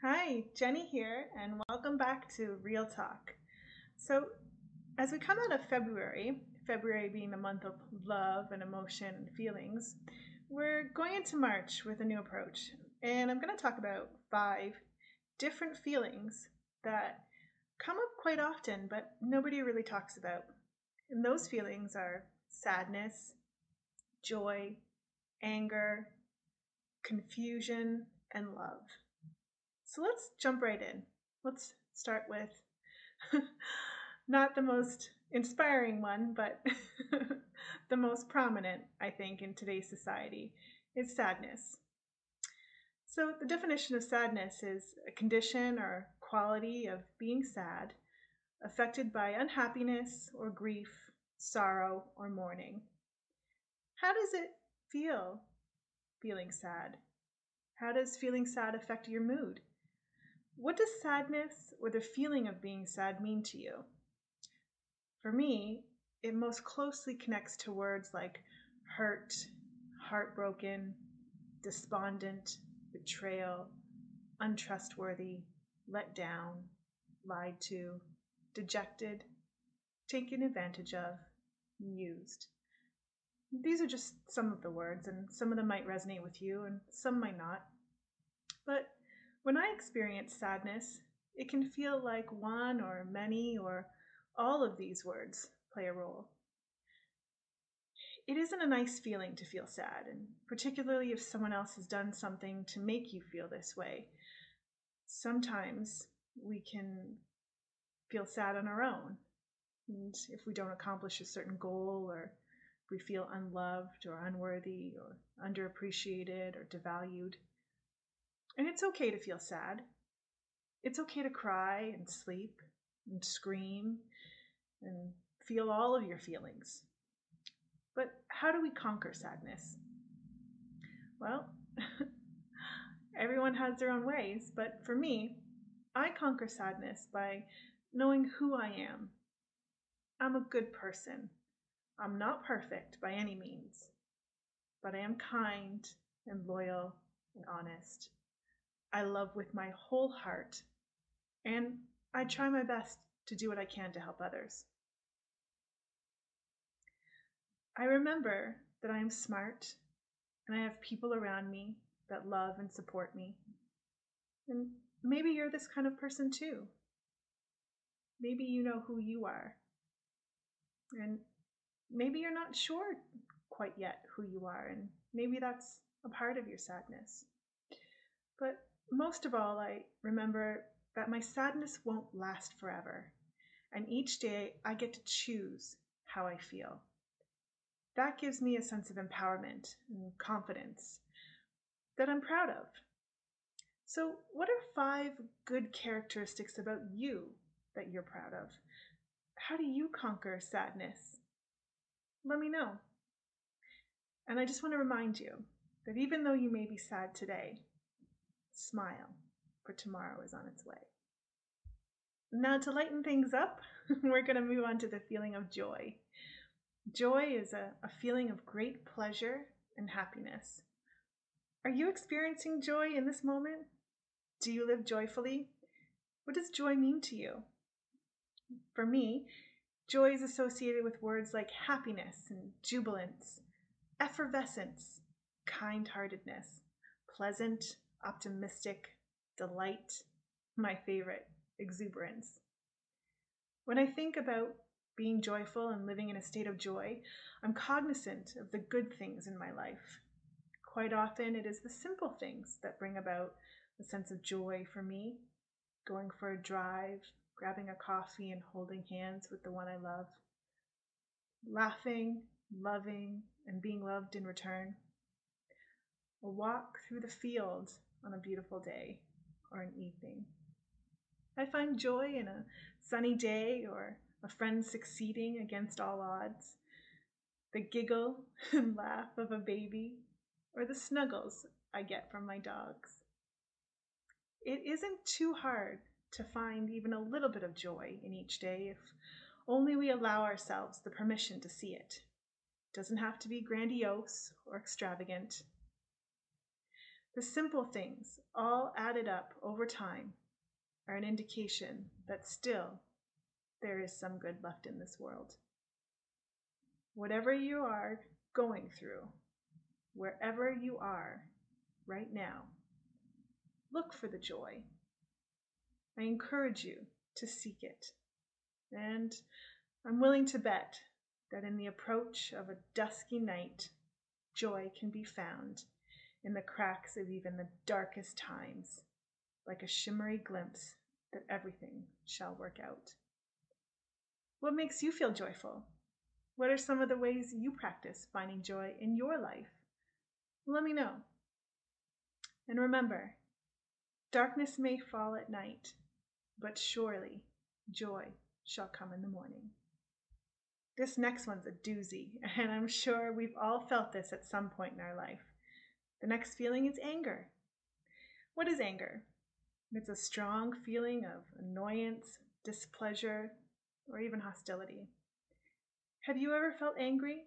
Hi, Jenny here, and welcome back to Real Talk. So, as we come out of February, February being the month of love and emotion and feelings, we're going into March with a new approach. And I'm going to talk about five different feelings that come up quite often, but nobody really talks about. And those feelings are sadness, joy, anger, confusion, and love. So let's jump right in. Let's start with not the most inspiring one, but the most prominent, I think, in today's society is sadness. So, the definition of sadness is a condition or quality of being sad, affected by unhappiness or grief, sorrow, or mourning. How does it feel feeling sad? How does feeling sad affect your mood? What does sadness or the feeling of being sad mean to you? For me, it most closely connects to words like hurt, heartbroken, despondent, betrayal, untrustworthy, let down, lied to, dejected, taken advantage of, used. These are just some of the words, and some of them might resonate with you, and some might not. But when I experience sadness, it can feel like one or many or all of these words play a role. It isn't a nice feeling to feel sad, and particularly if someone else has done something to make you feel this way. Sometimes we can feel sad on our own. And if we don't accomplish a certain goal, or we feel unloved or unworthy or underappreciated or devalued, and it's okay to feel sad. It's okay to cry and sleep and scream and feel all of your feelings. But how do we conquer sadness? Well, everyone has their own ways, but for me, I conquer sadness by knowing who I am. I'm a good person. I'm not perfect by any means, but I am kind and loyal and honest. I love with my whole heart, and I try my best to do what I can to help others. I remember that I am smart and I have people around me that love and support me. And maybe you're this kind of person too. Maybe you know who you are. And maybe you're not sure quite yet who you are, and maybe that's a part of your sadness. Most of all, I remember that my sadness won't last forever, and each day I get to choose how I feel. That gives me a sense of empowerment and confidence that I'm proud of. So, what are five good characteristics about you that you're proud of? How do you conquer sadness? Let me know. And I just want to remind you that even though you may be sad today, Smile, for tomorrow is on its way. Now, to lighten things up, we're going to move on to the feeling of joy. Joy is a, a feeling of great pleasure and happiness. Are you experiencing joy in this moment? Do you live joyfully? What does joy mean to you? For me, joy is associated with words like happiness and jubilance, effervescence, kind heartedness, pleasant, optimistic, delight, my favorite, exuberance. When I think about being joyful and living in a state of joy, I'm cognizant of the good things in my life. Quite often, it is the simple things that bring about a sense of joy for me. Going for a drive, grabbing a coffee, and holding hands with the one I love. Laughing, loving, and being loved in return. A walk through the field on a beautiful day or an evening. I find joy in a sunny day or a friend succeeding against all odds, the giggle and laugh of a baby, or the snuggles I get from my dogs. It isn't too hard to find even a little bit of joy in each day if only we allow ourselves the permission to see it. It doesn't have to be grandiose or extravagant. The simple things, all added up over time, are an indication that still there is some good left in this world. Whatever you are going through, wherever you are right now, look for the joy. I encourage you to seek it. And I'm willing to bet that in the approach of a dusky night, joy can be found in the cracks of even the darkest times, like a shimmery glimpse that everything shall work out. What makes you feel joyful? What are some of the ways you practice finding joy in your life? Let me know. And remember, darkness may fall at night, but surely joy shall come in the morning. This next one's a doozy, and I'm sure we've all felt this at some point in our life. The next feeling is anger. What is anger? It's a strong feeling of annoyance, displeasure, or even hostility. Have you ever felt angry?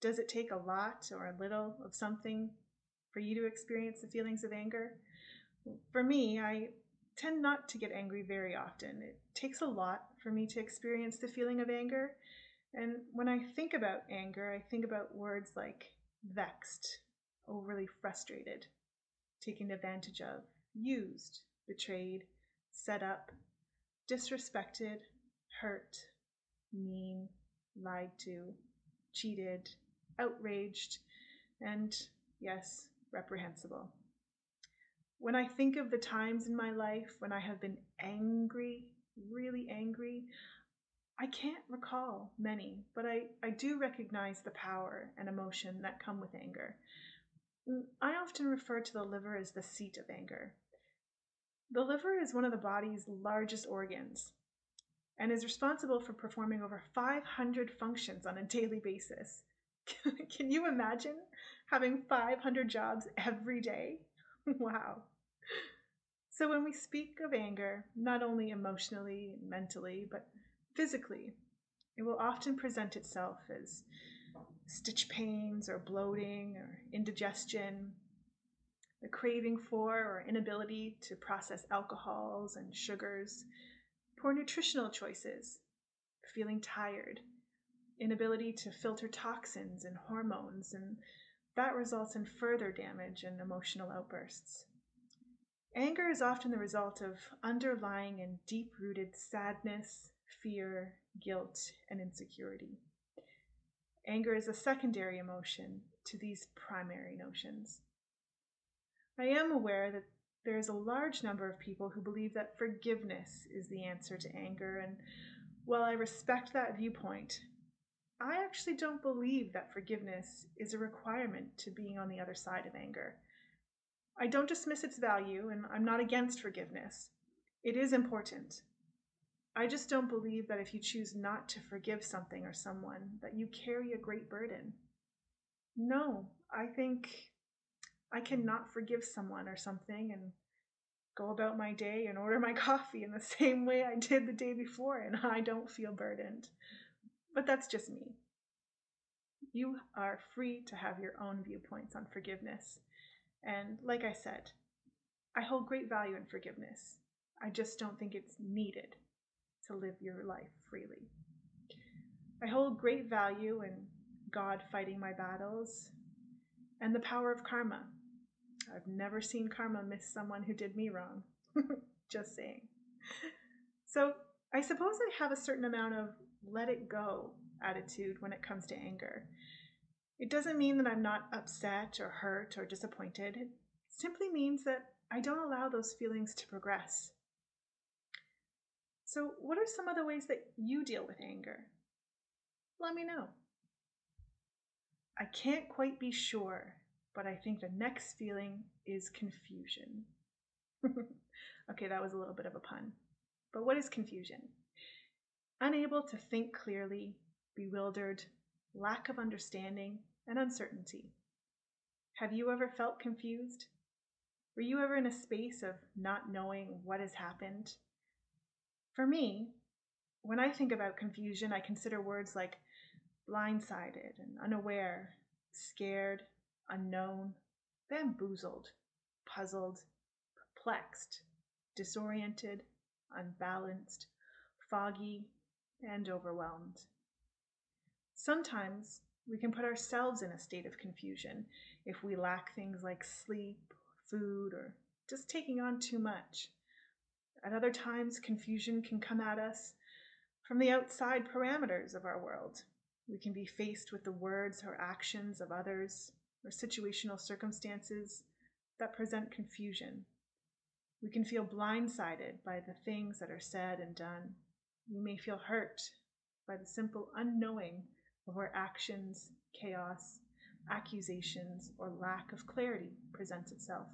Does it take a lot or a little of something for you to experience the feelings of anger? For me, I tend not to get angry very often. It takes a lot for me to experience the feeling of anger. And when I think about anger, I think about words like vexed, overly frustrated, taken advantage of, used, betrayed, set up, disrespected, hurt, mean, lied to, cheated, outraged, and yes, reprehensible. When I think of the times in my life when I have been angry, really angry, I can't recall many, but I, I do recognize the power and emotion that come with anger. Mm, I often refer to the liver as the seat of anger. The liver is one of the body's largest organs and is responsible for performing over 500 functions on a daily basis. Can you imagine having 500 jobs every day? wow. So, when we speak of anger, not only emotionally mentally, but physically, it will often present itself as stitch pains or bloating or indigestion, the craving for or inability to process alcohols and sugars, poor nutritional choices, feeling tired, inability to filter toxins and hormones, and that results in further damage and emotional outbursts. Anger is often the result of underlying and deep rooted sadness, fear, guilt, and insecurity. Anger is a secondary emotion to these primary notions. I am aware that there is a large number of people who believe that forgiveness is the answer to anger, and while I respect that viewpoint, I actually don't believe that forgiveness is a requirement to being on the other side of anger. I don't dismiss its value, and I'm not against forgiveness. It is important. I just don't believe that if you choose not to forgive something or someone, that you carry a great burden. No, I think I cannot forgive someone or something and go about my day and order my coffee in the same way I did the day before, and I don't feel burdened. But that's just me. You are free to have your own viewpoints on forgiveness. And like I said, I hold great value in forgiveness. I just don't think it's needed to live your life freely. I hold great value in God fighting my battles and the power of karma. I've never seen karma miss someone who did me wrong. Just saying. So I suppose I have a certain amount of let it go attitude when it comes to anger. It doesn't mean that I'm not upset or hurt or disappointed. It simply means that I don't allow those feelings to progress. So, what are some of the ways that you deal with anger? Let me know. I can't quite be sure, but I think the next feeling is confusion. okay, that was a little bit of a pun. But what is confusion? Unable to think clearly, bewildered, lack of understanding, and uncertainty. Have you ever felt confused? Were you ever in a space of not knowing what has happened? For me, when I think about confusion, I consider words like blindsided and unaware, scared, unknown, bamboozled, puzzled, perplexed, disoriented, unbalanced, foggy, and overwhelmed. Sometimes we can put ourselves in a state of confusion if we lack things like sleep, food, or just taking on too much. At other times, confusion can come at us from the outside parameters of our world. We can be faced with the words or actions of others or situational circumstances that present confusion. We can feel blindsided by the things that are said and done. We may feel hurt by the simple unknowing of where actions, chaos, accusations, or lack of clarity presents itself.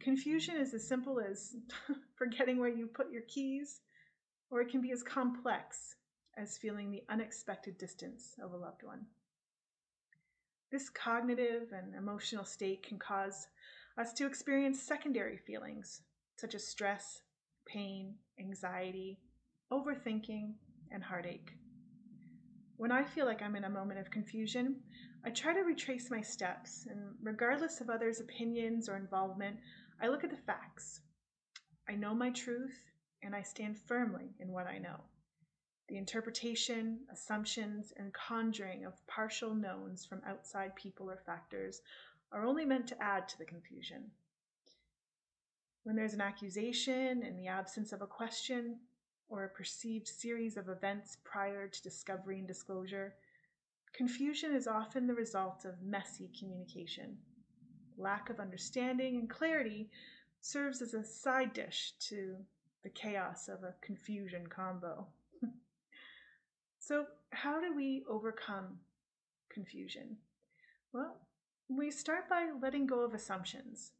Confusion is as simple as forgetting where you put your keys, or it can be as complex as feeling the unexpected distance of a loved one. This cognitive and emotional state can cause us to experience secondary feelings such as stress, pain, anxiety, overthinking, and heartache. When I feel like I'm in a moment of confusion, I try to retrace my steps, and regardless of others' opinions or involvement, I look at the facts. I know my truth, and I stand firmly in what I know. The interpretation, assumptions, and conjuring of partial knowns from outside people or factors are only meant to add to the confusion. When there's an accusation in the absence of a question, or a perceived series of events prior to discovery and disclosure, confusion is often the result of messy communication. Lack of understanding and clarity serves as a side dish to the chaos of a confusion combo. so, how do we overcome confusion? Well, we start by letting go of assumptions.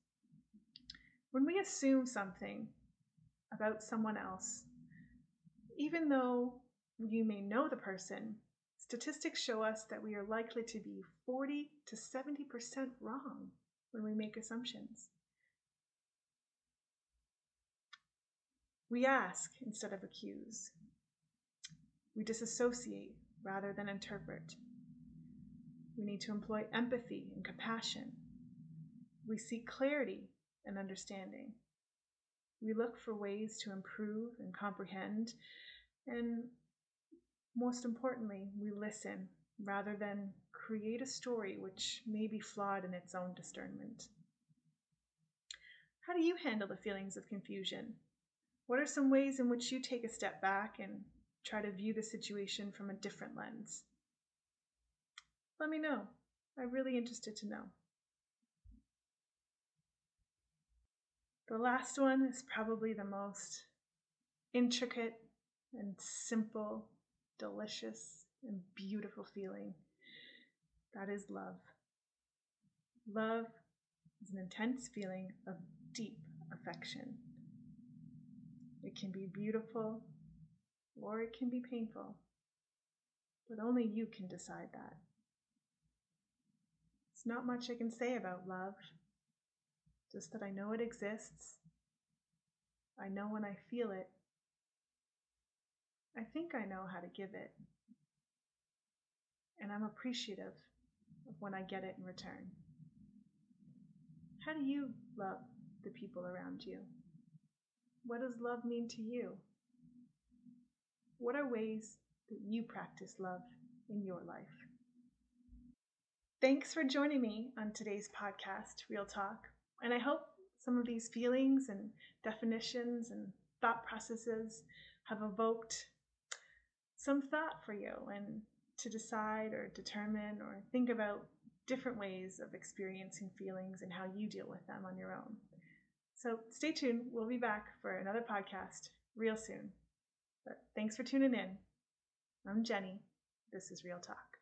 When we assume something about someone else, even though you may know the person, statistics show us that we are likely to be 40 to 70% wrong when we make assumptions. We ask instead of accuse. We disassociate rather than interpret. We need to employ empathy and compassion. We seek clarity and understanding. We look for ways to improve and comprehend. And most importantly, we listen rather than create a story which may be flawed in its own discernment. How do you handle the feelings of confusion? What are some ways in which you take a step back and try to view the situation from a different lens? Let me know. I'm really interested to know. The last one is probably the most intricate and simple, delicious and beautiful feeling. That is love. Love is an intense feeling of deep affection. It can be beautiful or it can be painful, but only you can decide that. It's not much I can say about love, just that I know it exists. I know when I feel it. I think I know how to give it. And I'm appreciative of when I get it in return. How do you love the people around you? What does love mean to you? What are ways that you practice love in your life? Thanks for joining me on today's podcast, Real Talk. And I hope some of these feelings and definitions and thought processes have evoked some thought for you and to decide or determine or think about different ways of experiencing feelings and how you deal with them on your own. So stay tuned. We'll be back for another podcast real soon. But thanks for tuning in. I'm Jenny. This is Real Talk.